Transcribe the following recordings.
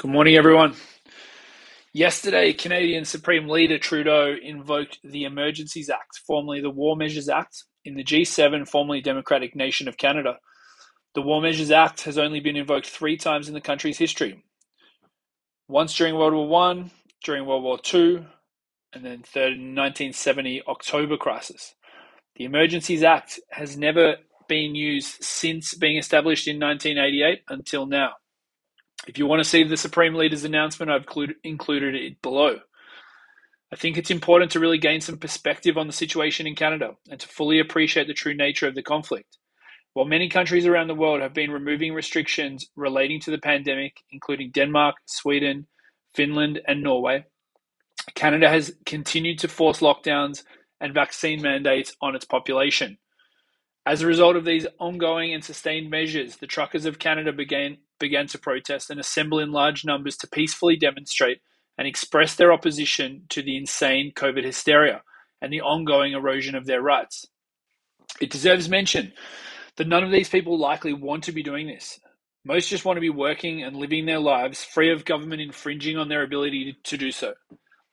Good morning, everyone. Yesterday, Canadian Supreme Leader Trudeau invoked the Emergencies Act, formerly the War Measures Act, in the G7, formerly Democratic Nation of Canada. The War Measures Act has only been invoked three times in the country's history once during World War One, during World War Two, and then third in 1970 October crisis. The Emergencies Act has never been used since being established in 1988 until now. If you want to see the Supreme Leader's announcement, I've included it below. I think it's important to really gain some perspective on the situation in Canada and to fully appreciate the true nature of the conflict. While many countries around the world have been removing restrictions relating to the pandemic, including Denmark, Sweden, Finland, and Norway, Canada has continued to force lockdowns and vaccine mandates on its population. As a result of these ongoing and sustained measures, the truckers of Canada began, began to protest and assemble in large numbers to peacefully demonstrate and express their opposition to the insane COVID hysteria and the ongoing erosion of their rights. It deserves mention that none of these people likely want to be doing this. Most just want to be working and living their lives free of government infringing on their ability to do so.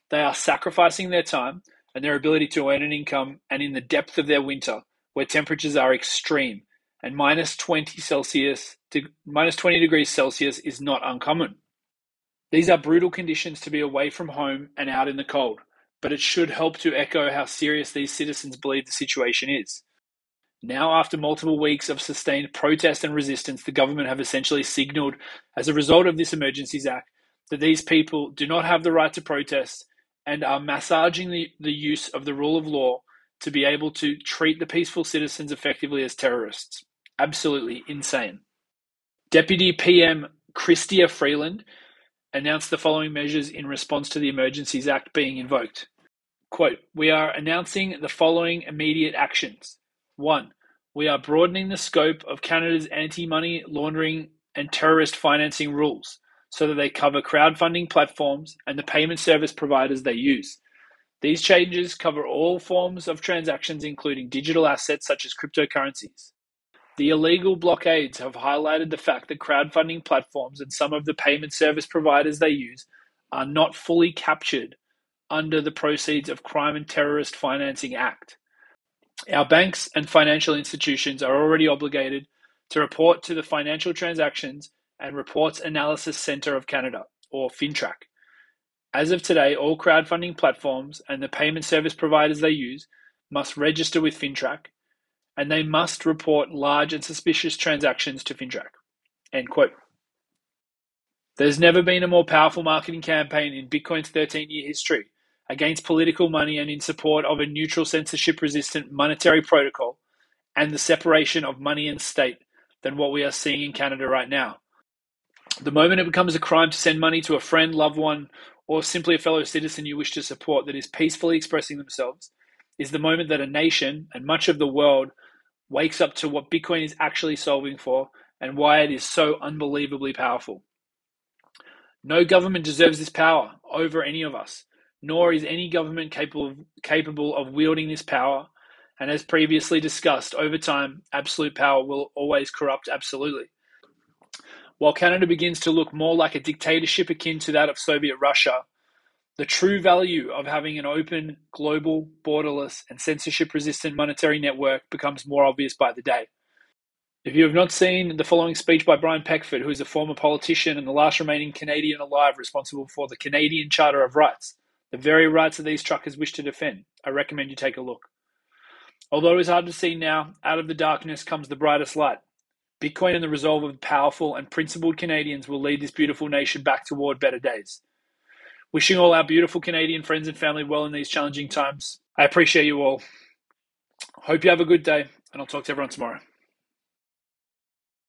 They are sacrificing their time and their ability to earn an income, and in the depth of their winter, where temperatures are extreme and minus 20 Celsius to minus 20 degrees Celsius is not uncommon. These are brutal conditions to be away from home and out in the cold, but it should help to echo how serious these citizens believe the situation is. Now, after multiple weeks of sustained protest and resistance, the government have essentially signalled, as a result of this Emergencies Act, that these people do not have the right to protest and are massaging the, the use of the rule of law to be able to treat the peaceful citizens effectively as terrorists. Absolutely insane. Deputy PM Chrystia Freeland announced the following measures in response to the Emergencies Act being invoked. Quote, we are announcing the following immediate actions. One, we are broadening the scope of Canada's anti money laundering and terrorist financing rules so that they cover crowdfunding platforms and the payment service providers they use. These changes cover all forms of transactions, including digital assets such as cryptocurrencies. The illegal blockades have highlighted the fact that crowdfunding platforms and some of the payment service providers they use are not fully captured under the Proceeds of Crime and Terrorist Financing Act. Our banks and financial institutions are already obligated to report to the Financial Transactions and Reports Analysis Centre of Canada, or FINTRAC, as of today, all crowdfunding platforms and the payment service providers they use must register with FINTRAC and they must report large and suspicious transactions to FINTRAC. End quote. There's never been a more powerful marketing campaign in Bitcoin's 13 year history against political money and in support of a neutral censorship resistant monetary protocol and the separation of money and state than what we are seeing in Canada right now. The moment it becomes a crime to send money to a friend, loved one, or simply a fellow citizen you wish to support that is peacefully expressing themselves is the moment that a nation and much of the world wakes up to what Bitcoin is actually solving for and why it is so unbelievably powerful. No government deserves this power over any of us, nor is any government capable of, capable of wielding this power. And as previously discussed, over time, absolute power will always corrupt absolutely. While Canada begins to look more like a dictatorship akin to that of Soviet Russia, the true value of having an open, global, borderless, and censorship resistant monetary network becomes more obvious by the day. If you have not seen the following speech by Brian Peckford, who is a former politician and the last remaining Canadian alive responsible for the Canadian Charter of Rights, the very rights that these truckers wish to defend, I recommend you take a look. Although it is hard to see now, out of the darkness comes the brightest light. Bitcoin and the resolve of powerful and principled Canadians will lead this beautiful nation back toward better days. Wishing all our beautiful Canadian friends and family well in these challenging times. I appreciate you all. Hope you have a good day, and I'll talk to everyone tomorrow.